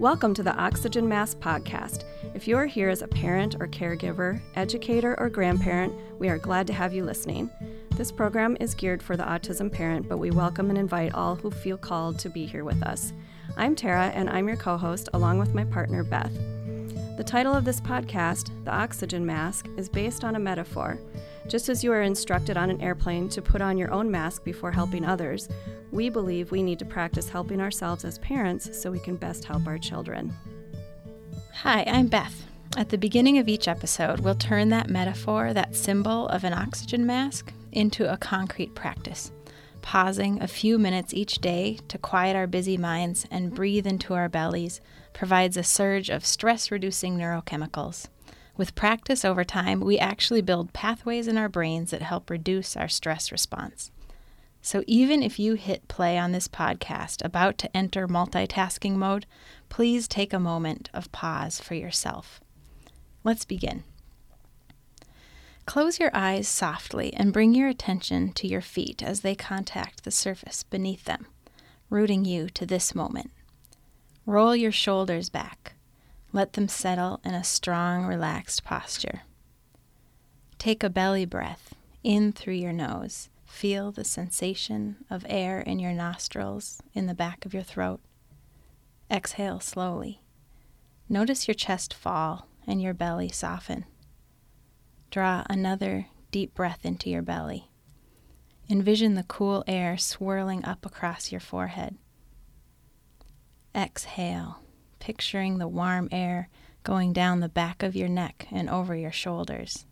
Welcome to the Oxygen Mask podcast. If you are here as a parent or caregiver, educator, or grandparent, we are glad to have you listening. This program is geared for the autism parent, but we welcome and invite all who feel called to be here with us. I'm Tara, and I'm your co host, along with my partner, Beth. The title of this podcast, The Oxygen Mask, is based on a metaphor. Just as you are instructed on an airplane to put on your own mask before helping others, we believe we need to practice helping ourselves as parents so we can best help our children. Hi, I'm Beth. At the beginning of each episode, we'll turn that metaphor, that symbol of an oxygen mask, into a concrete practice, pausing a few minutes each day to quiet our busy minds and breathe into our bellies provides a surge of stress reducing neurochemicals. With practice over time, we actually build pathways in our brains that help reduce our stress response. So even if you hit play on this podcast about to enter multitasking mode, please take a moment of pause for yourself. Let's begin. Close your eyes softly and bring your attention to your feet as they contact the surface beneath them, rooting you to this moment. Roll your shoulders back. Let them settle in a strong, relaxed posture. Take a belly breath in through your nose Feel the sensation of air in your nostrils, in the back of your throat. Exhale slowly. Notice your chest fall and your belly soften. Draw another deep breath into your belly. Envision the cool air swirling up across your forehead. Exhale, picturing the warm air going down the back of your neck and over your shoulders.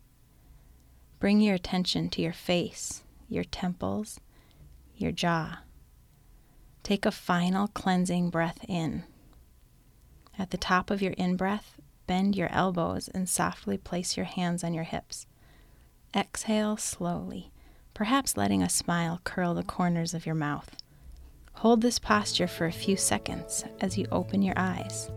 Bring your attention to your face your temples, your jaw. Take a final cleansing breath in. At the top of your in breath, bend your elbows and softly place your hands on your hips. Exhale slowly, perhaps letting a smile curl the corners of your mouth. Hold this posture for a few seconds as you open your eyes.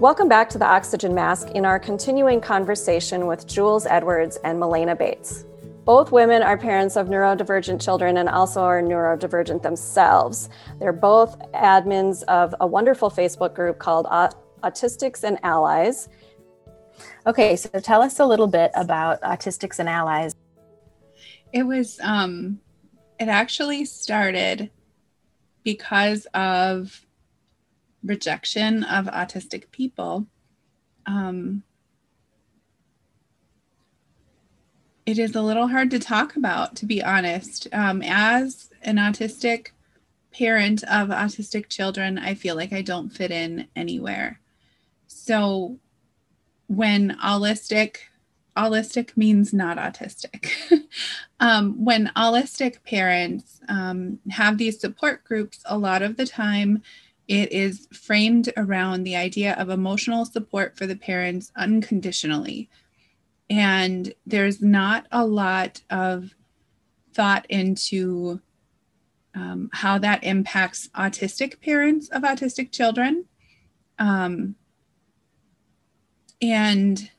Welcome back to the Oxygen Mask in our continuing conversation with Jules Edwards and Milena Bates. Both women are parents of neurodivergent children and also are neurodivergent themselves. They're both admins of a wonderful Facebook group called Autistics and Allies. Okay, so tell us a little bit about Autistics and Allies. It was, um, it actually started because of rejection of autistic people, um, it is a little hard to talk about, to be honest. Um, as an autistic parent of autistic children, I feel like I don't fit in anywhere. So when allistic, allistic means not autistic. um, when allistic parents um, have these support groups, a lot of the time it is framed around the idea of emotional support for the parents unconditionally. And there's not a lot of thought into um, how that impacts autistic parents of autistic children. Um, and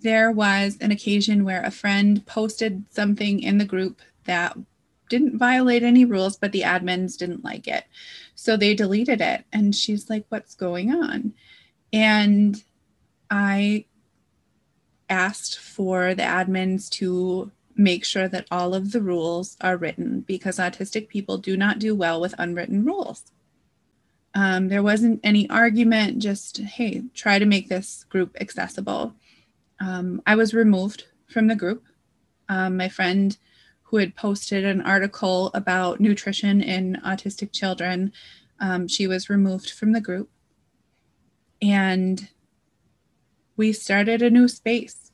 there was an occasion where a friend posted something in the group that didn't violate any rules, but the admins didn't like it. So they deleted it. And she's like, What's going on? And I asked for the admins to make sure that all of the rules are written because autistic people do not do well with unwritten rules. Um, there wasn't any argument, just, hey, try to make this group accessible. Um, I was removed from the group. Um, my friend who had posted an article about nutrition in autistic children. Um, she was removed from the group. And we started a new space.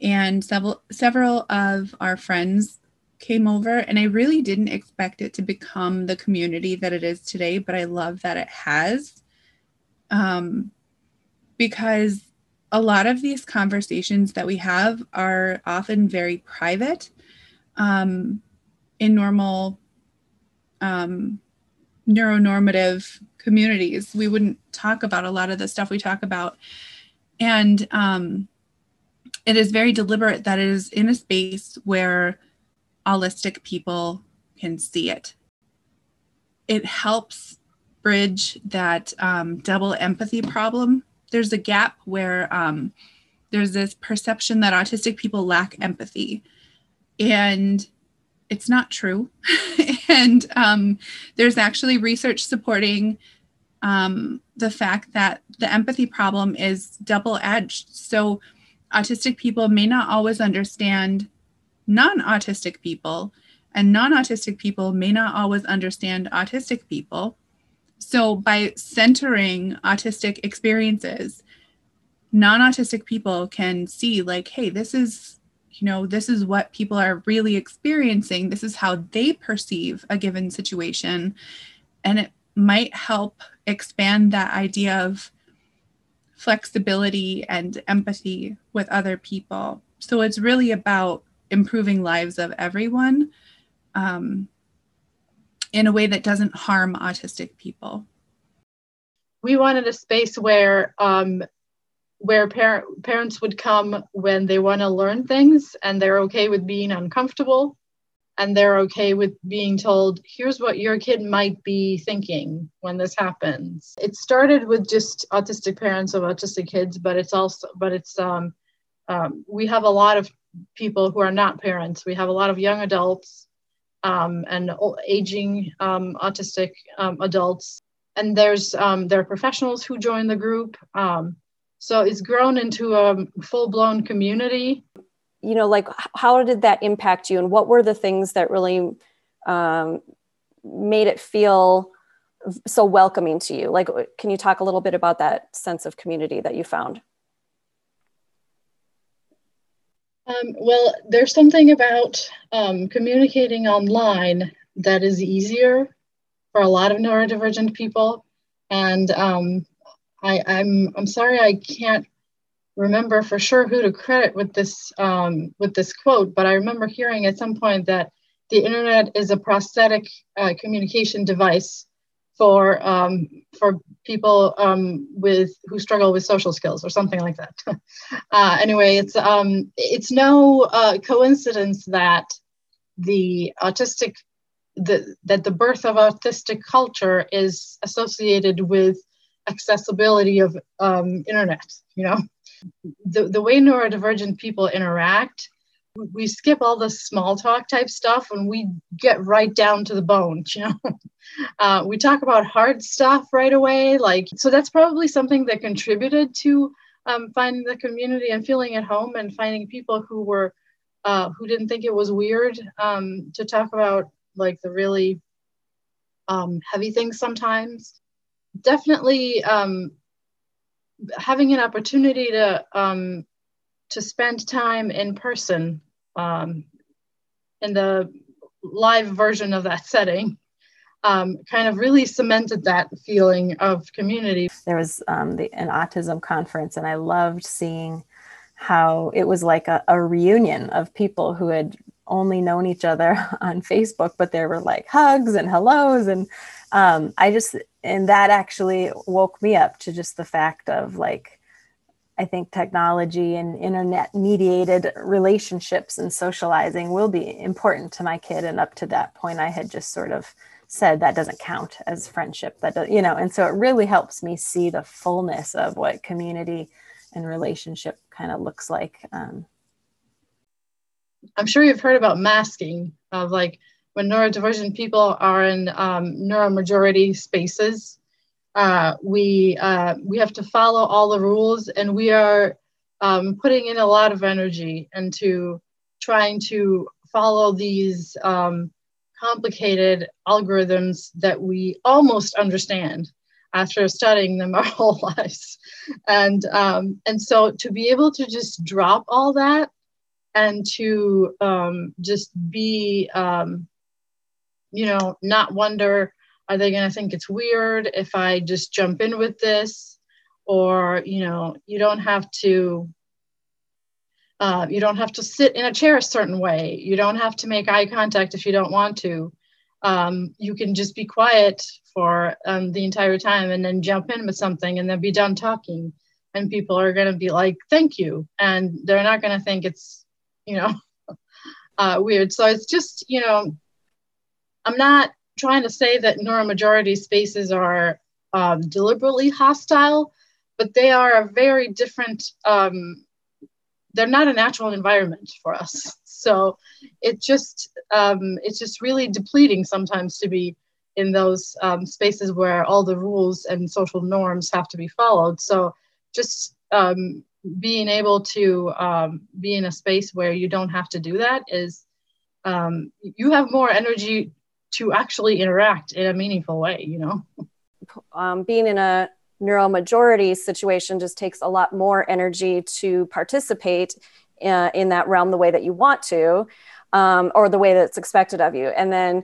And several several of our friends came over and I really didn't expect it to become the community that it is today, but I love that it has. Um, because a lot of these conversations that we have are often very private um, in normal um, neuronormative communities. We wouldn't talk about a lot of the stuff we talk about. And um, it is very deliberate that it is in a space where allistic people can see it. It helps bridge that um, double empathy problem. There's a gap where um, there's this perception that autistic people lack empathy. And it's not true. and um, there's actually research supporting um, the fact that the empathy problem is double edged. So, autistic people may not always understand non autistic people, and non autistic people may not always understand autistic people. So, by centering autistic experiences, non autistic people can see, like, hey, this is you know, this is what people are really experiencing. This is how they perceive a given situation. And it might help expand that idea of flexibility and empathy with other people. So it's really about improving lives of everyone um, in a way that doesn't harm autistic people. We wanted a space where um, where par- parents would come when they want to learn things and they're okay with being uncomfortable and they're okay with being told here's what your kid might be thinking when this happens. It started with just autistic parents of autistic kids but it's also but it's um, um, we have a lot of people who are not parents. We have a lot of young adults um, and aging um, autistic um, adults. And there's um, there are professionals who join the group so it's grown into a full blown community. You know, like how did that impact you, and what were the things that really um, made it feel so welcoming to you? Like, can you talk a little bit about that sense of community that you found? Um, well, there's something about um, communicating online that is easier for a lot of neurodivergent people. And um, I, I'm I'm sorry I can't remember for sure who to credit with this um, with this quote, but I remember hearing at some point that the internet is a prosthetic uh, communication device for um, for people um, with who struggle with social skills or something like that. uh, anyway, it's um, it's no uh, coincidence that the autistic the, that the birth of autistic culture is associated with accessibility of um, internet you know? The, the way neurodivergent people interact we skip all the small talk type stuff and we get right down to the bone you know? Uh, we talk about hard stuff right away like so that's probably something that contributed to um, finding the community and feeling at home and finding people who were uh, who didn't think it was weird um, to talk about like the really um, heavy things sometimes definitely um, having an opportunity to um, to spend time in person um, in the live version of that setting um, kind of really cemented that feeling of community. There was um, the, an autism conference, and I loved seeing how it was like a, a reunion of people who had only known each other on Facebook, but there were like hugs and hellos. And um, I just, and that actually woke me up to just the fact of like i think technology and internet mediated relationships and socializing will be important to my kid. And up to that point i had just sort of said that doesn't count as friendship that does, you know and so it really helps me see the fullness of what community and relationship kind of looks like. Um, i'm sure you've heard about masking of like when neurodivergent people are in um, neuromajority spaces, uh, we uh, we have to follow all the rules, and we are um, putting in a lot of energy into trying to follow these um, complicated algorithms that we almost understand after studying them our whole lives, and um, and so to be able to just drop all that and to um, just be um, you know, not wonder, are they going to think it's weird if I just jump in with this? Or, you know, you don't have to. Uh, you don't have to sit in a chair a certain way. You don't have to make eye contact if you don't want to. Um, you can just be quiet for um, the entire time and then jump in with something and then be done talking. and people are going to be like thank you and they're not going to think it's you know uh, weird so it's just you know i'm not trying to say that neuromajority spaces are um, deliberately hostile but they are a very different um, they're not a natural environment for us. So it just um, it's just really depleting sometimes to be in those um, spaces where all the rules and social norms have to be followed. So just um, being able to um, be in a space where you don't have to do that is you have more energy to actually interact in a meaningful way you know? Um, being in a neuromajority situation just takes a lot more energy to participate uh, in that realm the way that you want to um, or the way that's expected of you. And then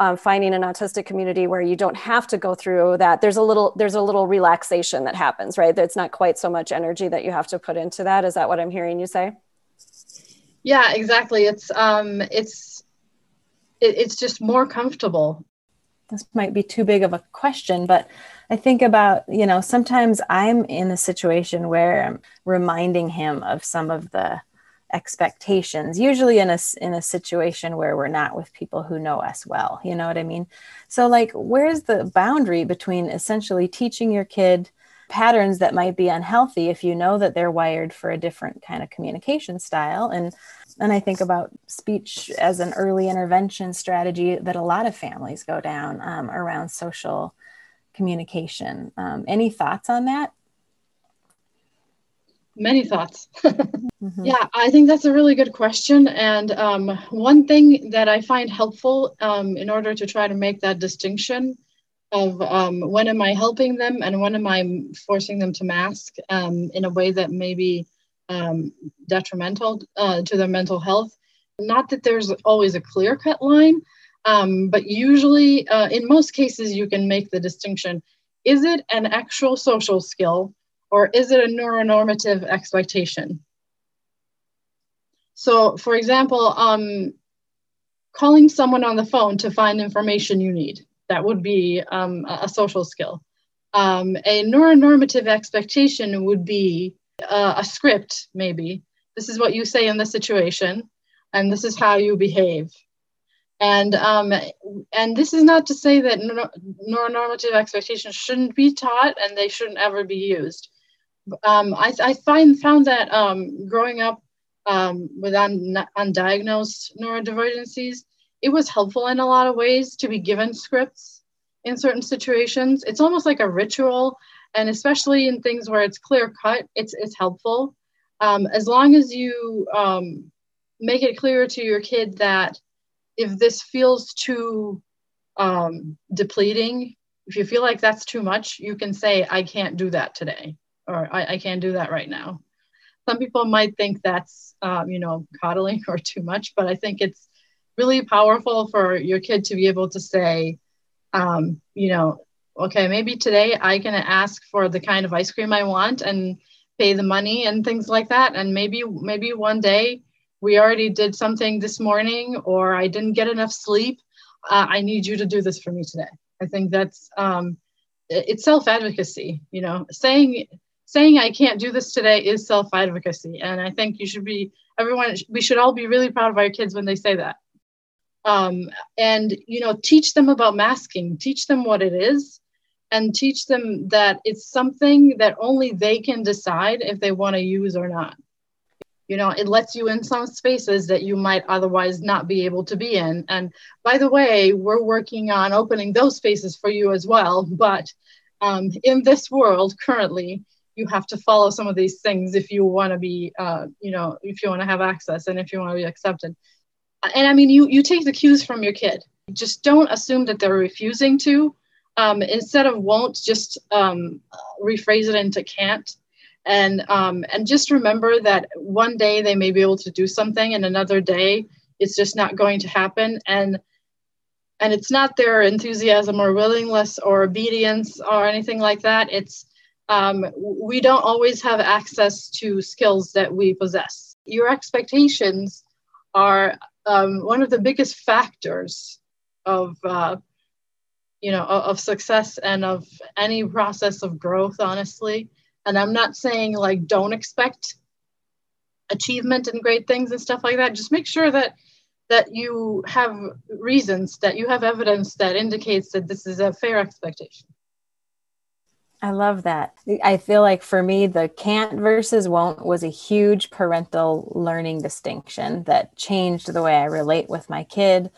um, finding an autistic community where you don't have to go through that there's a little there's a little relaxation that happens right? It's not quite so much energy that you have to put into that. Is that what i'm hearing you say? Yeah exactly. It's um it's it, it's just more comfortable. This might be too big of a question but i think about you know sometimes i'm in a situation where i'm reminding him of some of the expectations usually in a in a situation where we're not with people who know us well you know what i mean? So like where's the boundary between essentially teaching your kid patterns that might be unhealthy if you know that they're wired for a different kind of communication style and and i think about speech as an early intervention strategy that a lot of families go down um, around social communication um, any thoughts on that many thoughts. mm-hmm. Yeah, I think that's a really good question. And um, one thing that I find helpful um, in order to try to make that distinction of um, when am I helping them and when am I forcing them to mask um, in a way that may be um, detrimental uh, to their mental health. Not that there's always a clear cut line, um, but usually, uh, in most cases, you can make the distinction. Is it an actual social skill or is it a neuronormative expectation? So, for example, um, calling someone on the phone to find information you need, that would be um, a social skill. Um, a neuronormative expectation would be uh, a script, maybe. This is what you say in this situation, and this is how you behave. And um, and this is not to say that neuronormative expectations shouldn't be taught and they shouldn't ever be used um, I, I find found that um, growing up um, with un, undiagnosed neurodivergencies, it was helpful in a lot of ways to be given scripts in certain situations. It's almost like a ritual, and especially in things where it's clear cut, it's it's helpful. Um, as long as you um, make it clear to your kid that if this feels too um, depleting, if you feel like that's too much, you can say, "I can't do that today." or I, I can't do that right now. Some people might think that's, um, you know, coddling or too much, but I think it's really powerful for your kid to be able to say, um, you know, okay, maybe today I can ask for the kind of ice cream I want and pay the money and things like that. And maybe, maybe one day we already did something this morning or I didn't get enough sleep. Uh, I need you to do this for me today. I think that's, um, it's self advocacy, you know, saying, saying I can't do this today is self advocacy. And I think you should be, everyone, we should all be really proud of our kids when they say that. Um, and, you know, teach them about masking, teach them what it is, and teach them that it's something that only they can decide if they want to use or not. You know, it lets you in some spaces that you might otherwise not be able to be in. And by the way, we're working on opening those spaces for you as well. But um, in this world currently, you have to follow some of these things if you want to be uh, you know if you want to have access and if you want to be accepted and i mean you you take the cues from your kid just don't assume that they're refusing to um, instead of won't just um, rephrase it into can't. And um, and just remember that one day they may be able to do something and another day it's just not going to happen. And and it's not their enthusiasm or willingness or obedience or anything like that. It's um, we don't always have access to skills that we possess. Your expectations are um, one of the biggest factors of, uh, you know, of, of success and of any process of growth, honestly. And I'm not saying like don't expect achievement and great things and stuff like that. Just make sure that that you have reasons, that you have evidence that indicates that this is a fair expectation. I love that. I feel like for me, the can't versus won't was a huge parental learning distinction that changed the way I relate with my kid.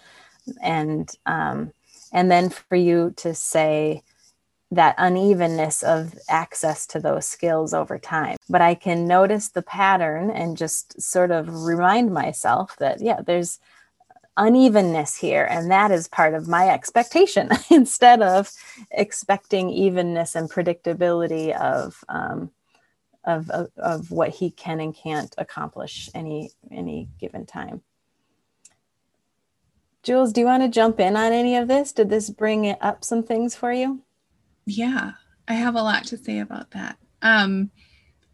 And um, and then for you to say that unevenness of access to those skills over time. But I can notice the pattern and just sort of remind myself that, yeah, there's unevenness here. And that is part of my expectation instead of expecting evenness and predictability of, um, of, of, of what he can and can't accomplish any, any given time. Jules, do you want to jump in on any of this? Did this bring up some things for you? Yeah, I have a lot to say about that. Um,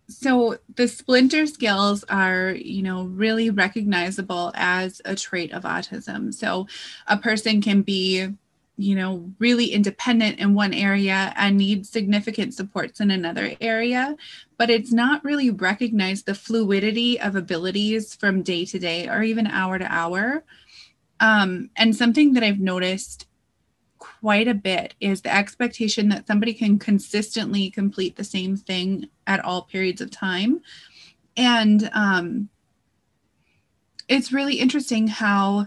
so the splinter skills are you know really recognizable as a trait of autism so a person can be you know really independent in one area and need significant supports in another area but it's not really recognized the fluidity of abilities from day to day or even hour to hour um, and something that i've noticed quite a bit is the expectation that somebody can consistently complete the same thing at all periods of time. And um, it's really interesting how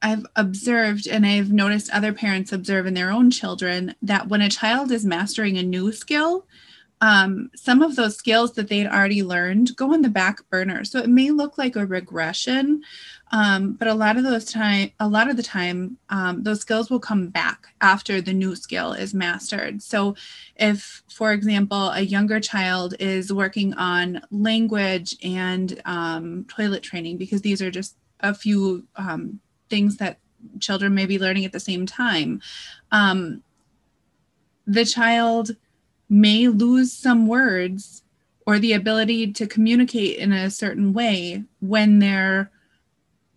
I've observed and I've noticed other parents observe in their own children that when a child is mastering a new skill, um, some of those skills that they'd already learned go on the back burner. So it may look like a regression, um, but a lot of those time, a lot of the time, um, those skills will come back after the new skill is mastered. So, if, for example, a younger child is working on language and um, toilet training, because these are just a few um, things that children may be learning at the same time, um, the child may lose some words or the ability to communicate in a certain way when they're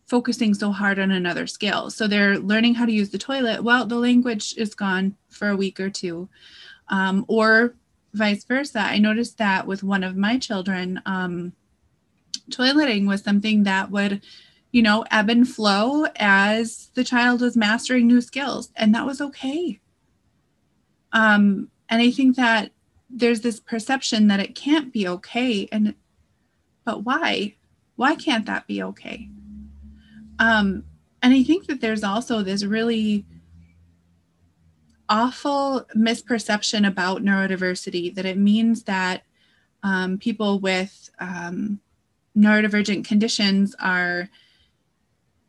focusing so hard on another skill. So they're learning how to use the toilet. Well, the language is gone for a week or two. Um, or vice versa. I noticed that with one of my children, um, toileting was something that would, you know, ebb and flow as the child was mastering new skills. And that was okay. Um, and I think that there's this perception that it can't be okay. And, but why? Why can't that be okay? Um, and I think that there's also this really awful misperception about neurodiversity that it means that um, people with um, neurodivergent conditions are,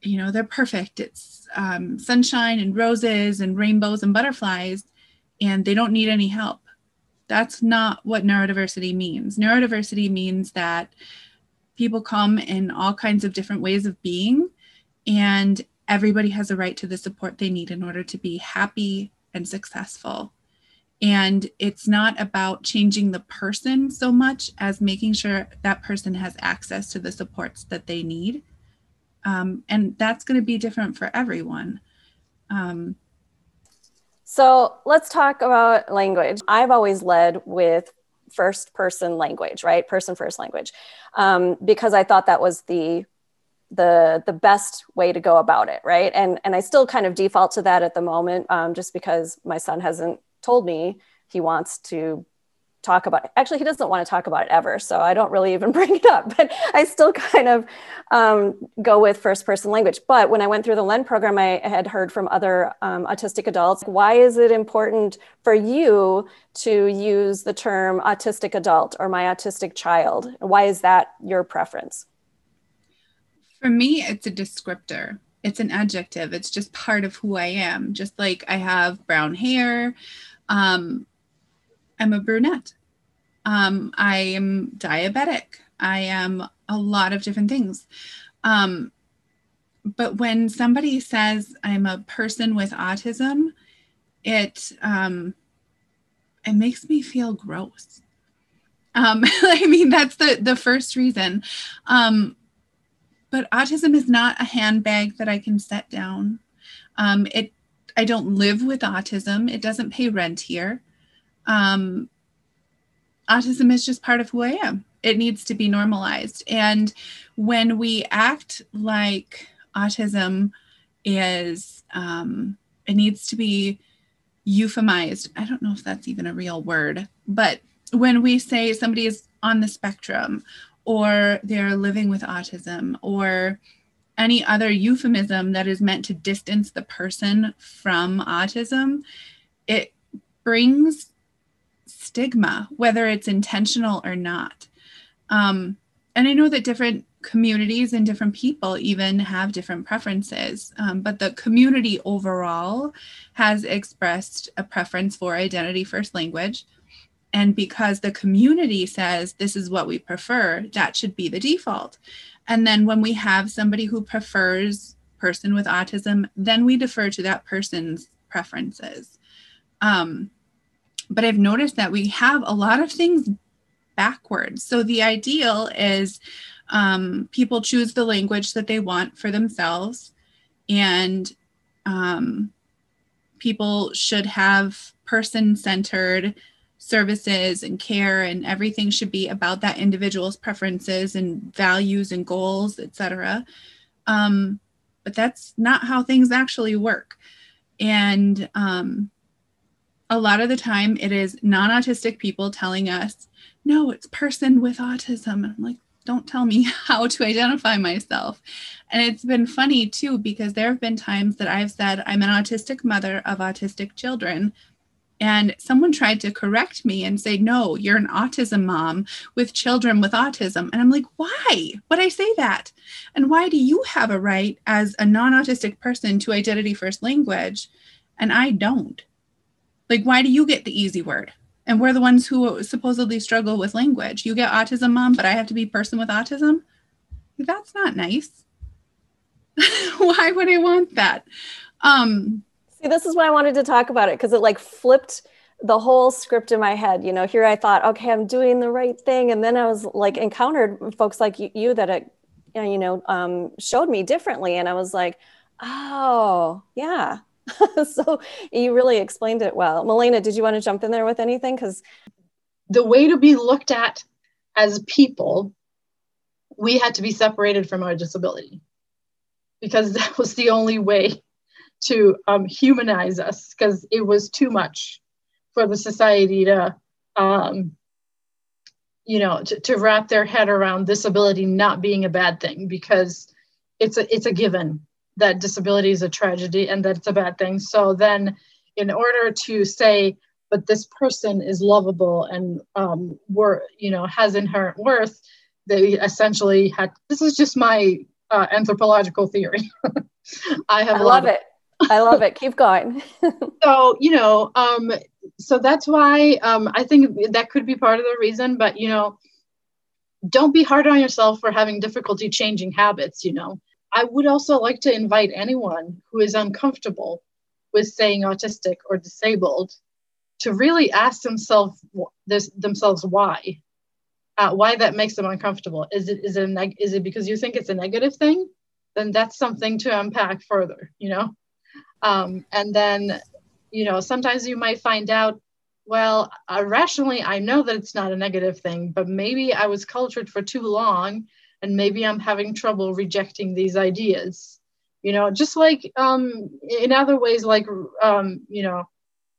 you know, they're perfect. It's um, sunshine and roses and rainbows and butterflies, and they don't need any help. That's not what neurodiversity means. Neurodiversity means that people come in all kinds of different ways of being and everybody has a right to the support they need in order to be happy and successful. And it's not about changing the person so much as making sure that person has access to the supports that they need. Um, and that's going to be different for everyone. Um, so let's talk about language. I've always led with first person language, right? Person first language, um, because I thought that was the the the best way to go about it right and and i still kind of default to that at the moment um, just because my son hasn't told me he wants to talk about it. actually he doesn't want to talk about it ever so i don't really even bring it up but i still kind of um, go with first person language but when i went through the LEND program i had heard from other um, autistic adults why is it important for you to use the term autistic adult or my autistic child why is that your preference for me, it's a descriptor. It's an adjective. It's just part of who I am. Just like I have brown hair. Um, I'm a brunette. Um, I am diabetic. I am a lot of different things. Um, but when somebody says I'm a person with autism, it um, it makes me feel gross. Um, I mean, that's the the first reason. Um, but autism is not a handbag that I can set down. Um, it, I don't live with autism. It doesn't pay rent here. Um, autism is just part of who I am. It needs to be normalized. And when we act like autism is, um, it needs to be euphemized. I don't know if that's even a real word, but when we say somebody is on the spectrum or they're living with autism or any other euphemism that is meant to distance the person from autism, it brings stigma, whether it's intentional or not. Um, and I know that different communities and different people even have different preferences, um, but the community overall has expressed a preference for identity first language. And because the community says this is what we prefer, that should be the default. And then when we have somebody who prefers person with autism, then we defer to that person's preferences. Um, but I've noticed that we have a lot of things backwards. So the ideal is um, people choose the language that they want for themselves, and um, people should have person centered services and care and everything should be about that individual's preferences and values and goals etc um, but that's not how things actually work and um, a lot of the time it is non-autistic people telling us no it's person with autism. And i'm like don't tell me how to identify myself. And it's been funny too because there have been times that i've said i'm an autistic mother of autistic children. And someone tried to correct me and say no you're an autism mom with children with autism. And i'm like why? Would i say that? And why do you have a right as a non-autistic person to identity first language? And i don't like why do you get the easy word? And we're the ones who supposedly struggle with language. You get autism mom but i have to be person with autism? That's not nice. Why would i want that? Um See, this is why I wanted to talk about it because it like flipped the whole script in my head. You know, here I thought, okay, I'm doing the right thing, and then I was like encountered folks like you, that it, you know, um, showed me differently, and I was like, oh, yeah. so you really explained it well. Milena, did you want to jump in there with anything? Because the way to be looked at as people, we had to be separated from our disability because that was the only way to um, humanize us because it was too much for the society to um, you know to, to, wrap their head around disability not being a bad thing because it's a it's a given that disability is a tragedy and that it's a bad thing so then in order to say but this person is lovable and um, wor- you know has inherent worth they essentially had this is just my uh, anthropological theory i have I love it I love it. Keep going. so, you know, um, so that's why um, I think that could be part of the reason, but, you know, don't be hard on yourself for having difficulty changing habits, you know. I would also like to invite anyone who is uncomfortable with saying autistic or disabled to really ask themselves this themselves why uh, why that makes them uncomfortable. Is it is it neg- is it because you think it's a negative thing? Then that's something to unpack further you know? Um, and then, you know, sometimes you might find out, well, uh, rationally, I know that it's not a negative thing, but maybe I was cultured for too long and maybe I'm having trouble rejecting these ideas. You know, just like um, in other ways, like, um, you know,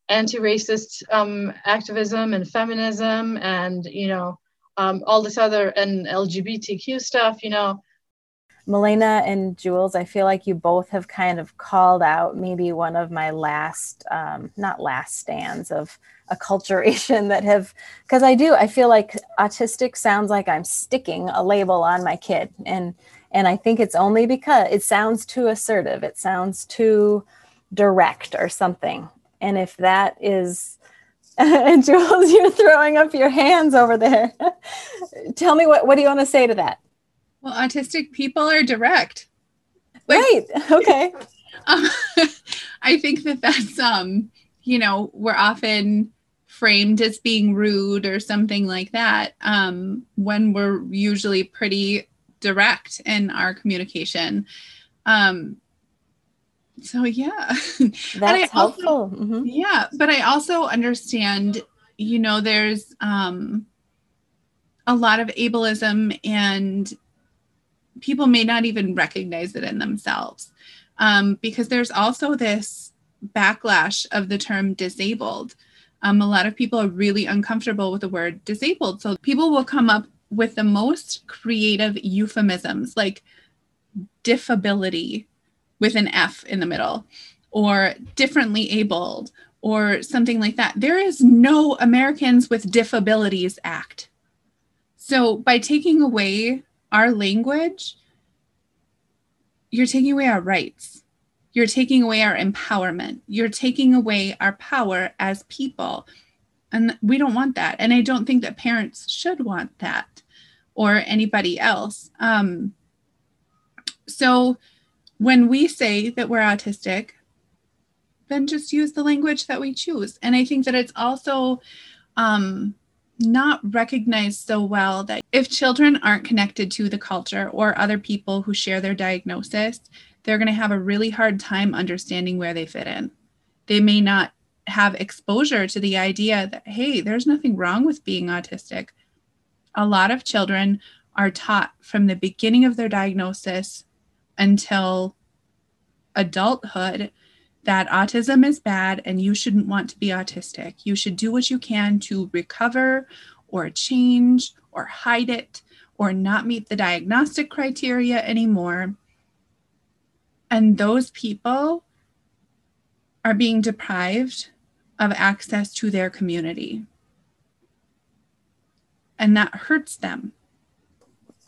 anti-racist um, activism and feminism and, you know, um, all this other and LGBTQ stuff, you know, Milena and Jules, I feel like you both have kind of called out maybe one of my last, um, not last stands of acculturation that have, because I do, I feel like autistic sounds like I'm sticking a label on my kid. And, and I think it's only because it sounds too assertive, it sounds too direct or something. And if that is, and Jules, you're throwing up your hands over there. Tell me what, what do you want to say to that? Well, autistic people are direct. Like, right. Okay. Um, I think that that's um, you know, we're often framed as being rude or something like that um, when we're usually pretty direct in our communication. Um, so yeah, that's helpful. Also, mm-hmm. Yeah, but I also understand, you know, there's um, a lot of ableism and people may not even recognize it in themselves um, because there's also this backlash of the term disabled. Um, a lot of people are really uncomfortable with the word disabled. So people will come up with the most creative euphemisms like diffability with an F in the middle or differently abled or something like that. There is no Americans with Disabilities Act. So by taking away our language, you're taking away our rights. You're taking away our empowerment. You're taking away our power as people. And we don't want that. And I don't think that parents should want that or anybody else. Um, so when we say that we're autistic, then just use the language that we choose. And I think that it's also um, not recognized so well that if children aren't connected to the culture or other people who share their diagnosis, they're going to have a really hard time understanding where they fit in. They may not have exposure to the idea that, hey, there's nothing wrong with being autistic. A lot of children are taught from the beginning of their diagnosis until adulthood that autism is bad and you shouldn't want to be autistic. You should do what you can to recover or change or hide it or not meet the diagnostic criteria anymore. And those people are being deprived of access to their community. And that hurts them.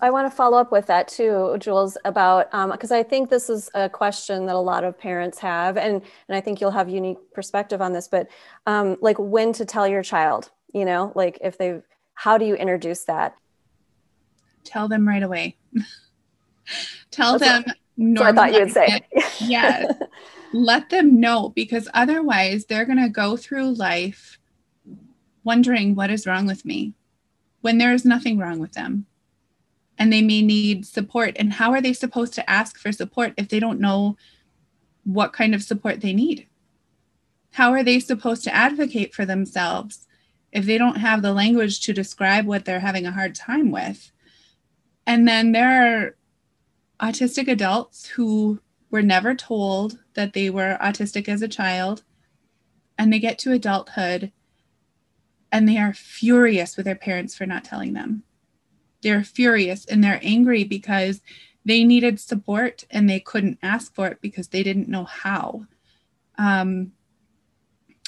I want to follow up with that too, Jules, about because um, I think this is a question that a lot of parents have, and and I think you'll have unique perspective on this. But um, like when to tell your child, you know, like if they, how do you introduce that? Tell them right away. tell That's them. What, I thought you would say. yes. Let them know because otherwise they're going to go through life wondering what is wrong with me when there is nothing wrong with them and they may need support. And how are they supposed to ask for support if they don't know what kind of support they need? How are they supposed to advocate for themselves if they don't have the language to describe what they're having a hard time with? And then there are autistic adults who were never told that they were autistic as a child, and they get to adulthood and they are furious with their parents for not telling them they're furious and they're angry because they needed support and they couldn't ask for it because they didn't know how. Um,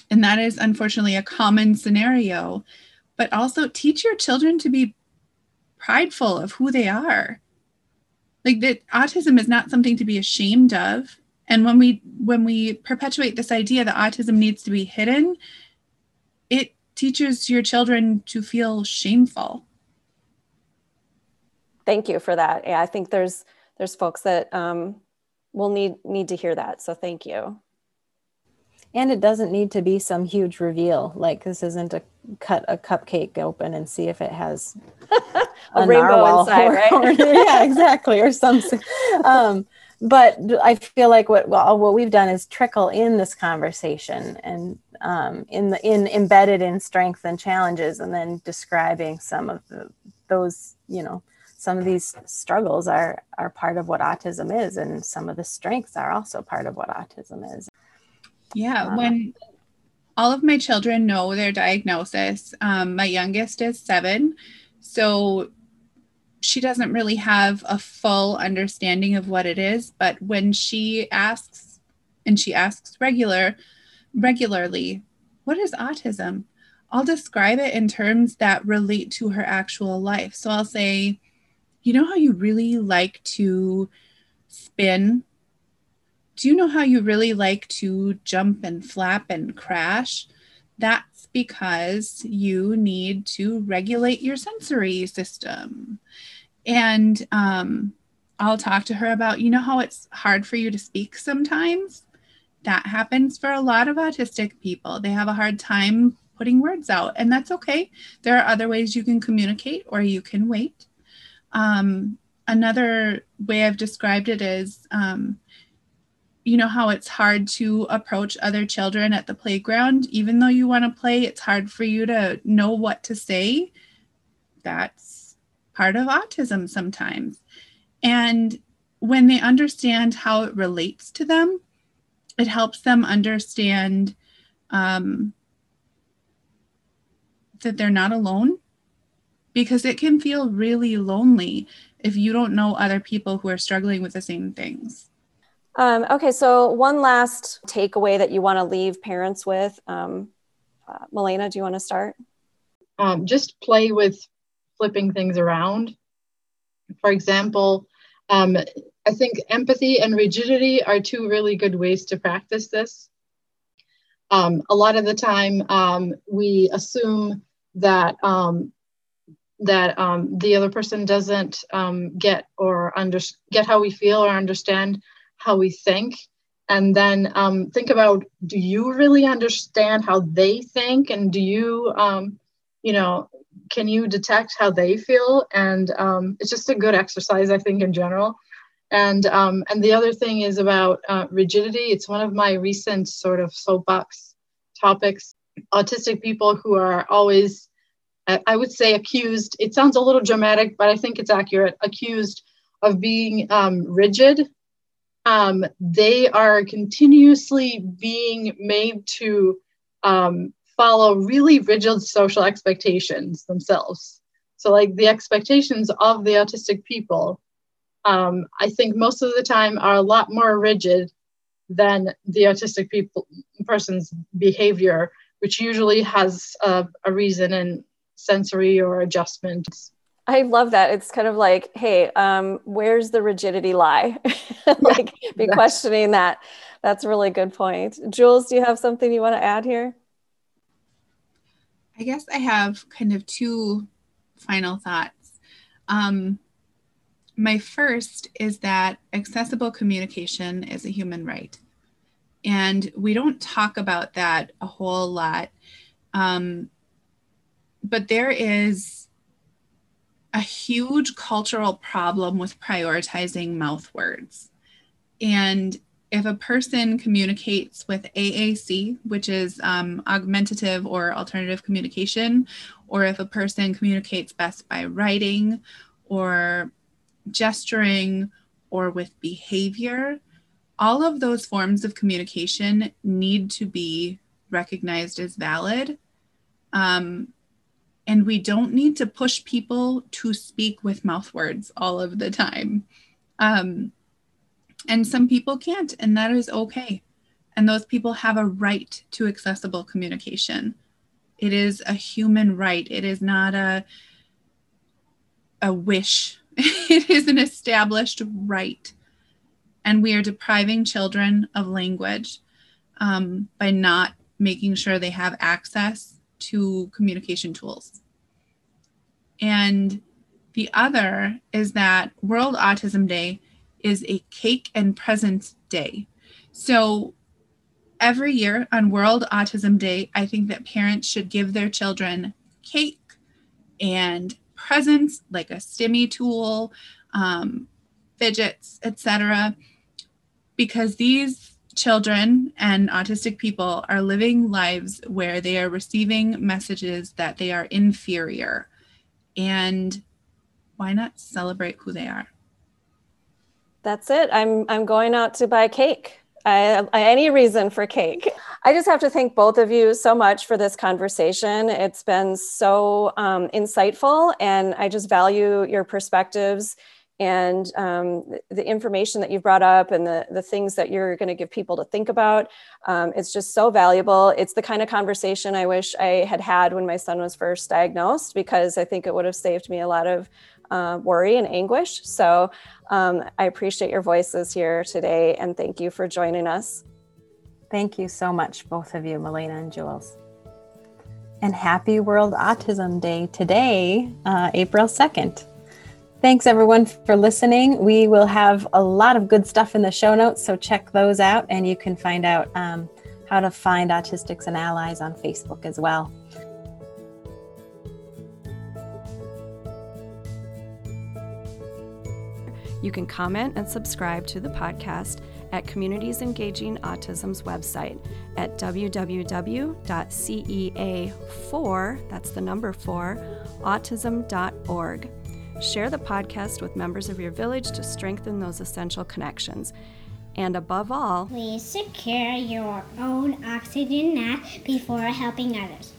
and that is unfortunately a common scenario. But also teach your children to be prideful of who they are. Like that autism is not something to be ashamed of. And when we when we perpetuate this idea that autism needs to be hidden, it teaches your children to feel shameful thank you for that. Yeah, I think there's there's folks that um, will need need to hear that. So thank you. And it doesn't need to be some huge reveal. Like this isn't a cut a cupcake open and see if it has a, a rainbow inside, or, right? Or, yeah, exactly, or something. Um, but I feel like what well, what we've done is trickle in this conversation and um, in the in embedded in strength and challenges, and then describing some of the, those you know some of these struggles are are part of what autism is and some of the strengths are also part of what autism is yeah uh, when all of my children know their diagnosis um, my youngest is seven so she doesn't really have a full understanding of what it is but when she asks and she asks regular regularly what is autism I'll describe it in terms that relate to her actual life. So I'll say, you know how you really like to spin? Do you know how you really like to jump and flap and crash? That's because you need to regulate your sensory system. And um, I'll talk to her about, you know, how it's hard for you to speak sometimes? That happens for a lot of autistic people. They have a hard time putting words out, and that's okay. There are other ways you can communicate, or you can wait. Um, another way I've described it is, um, you know, how it's hard to approach other children at the playground. Even though you want to play, it's hard for you to know what to say that's part of autism sometimes. And when they understand how it relates to them, it helps them understand um, that they're not alone because it can feel really lonely if you don't know other people who are struggling with the same things. Um, okay, so one last takeaway that you want to leave parents with. Um, uh, Milena, do you want to start? Um, just play with flipping things around. For example, um, I think empathy and rigidity are two really good ways to practice this. Um, a lot of the time, um, we assume that um, that um, the other person doesn't um, get or under, get how we feel or understand how we think, and then um, think about: Do you really understand how they think, and do you, you know, can you detect how they feel? And it's just a good exercise, I think, in general. And um, and the other thing is about uh, rigidity. It's one of my recent sort of soapbox topics. Autistic people who are always, I would say, accused. It sounds a little dramatic, but I think it's accurate. Accused of being um, rigid. Um, they are continuously being made to um, follow really rigid social expectations themselves. So, like the expectations of the autistic people um, I think most of the time are a lot more rigid than the autistic people person's behavior, which usually has a, a reason in sensory or adjustments. I love that. It's kind of like, hey, um, where's the rigidity lie? like, yeah, be questioning that. That's a really good point. Jules, do you have something you want to add here? I guess I have kind of two final thoughts. Um, my first is that accessible communication is a human right. And we don't talk about that a whole lot. Um, but there is a huge cultural problem with prioritizing mouth words. And if a person communicates with AAC, which is um, augmentative or alternative communication, or if a person communicates best by writing or gesturing, or with behavior, all of those forms of communication need to be recognized as valid. Um, and we don't need to push people to speak with mouth words all of the time. Um, and some people can't, and that is okay. And those people have a right to accessible communication. It is a human right. It is not a a wish it is an established right. And we are depriving children of language um, by not making sure they have access to communication tools. And the other is that World Autism Day is a cake and presents day. So every year on World Autism Day, I think that parents should give their children cake and presents like a stimmy tool, um, fidgets, etc. Because these children and autistic people are living lives where they are receiving messages that they are inferior. And why not celebrate who they are? That's it. I'm I'm going out to buy cake. I, I, any reason for cake. I just have to thank both of you so much for this conversation. It's been so um, insightful, and I just value your perspectives and um, the information that you've brought up and the, the things that you're going to give people to think about. Um, it's just so valuable. It's the kind of conversation I wish I had had when my son was first diagnosed because I think it would have saved me a lot of uh, worry and anguish. So um, I appreciate your voices here today and thank you for joining us. Thank you so much, both of you, Milena and Jules. And happy World Autism Day today, uh, April 2nd. Thanks everyone for listening. We will have a lot of good stuff in the show notes, so check those out and you can find out um, how to find Autistics and Allies on Facebook as well. You can comment and subscribe to the podcast at Communities Engaging Autism's website at www.cea4, that's the number 4, autism.org. Share the podcast with members of your village to strengthen those essential connections. And above all, please secure your own oxygen mask before helping others.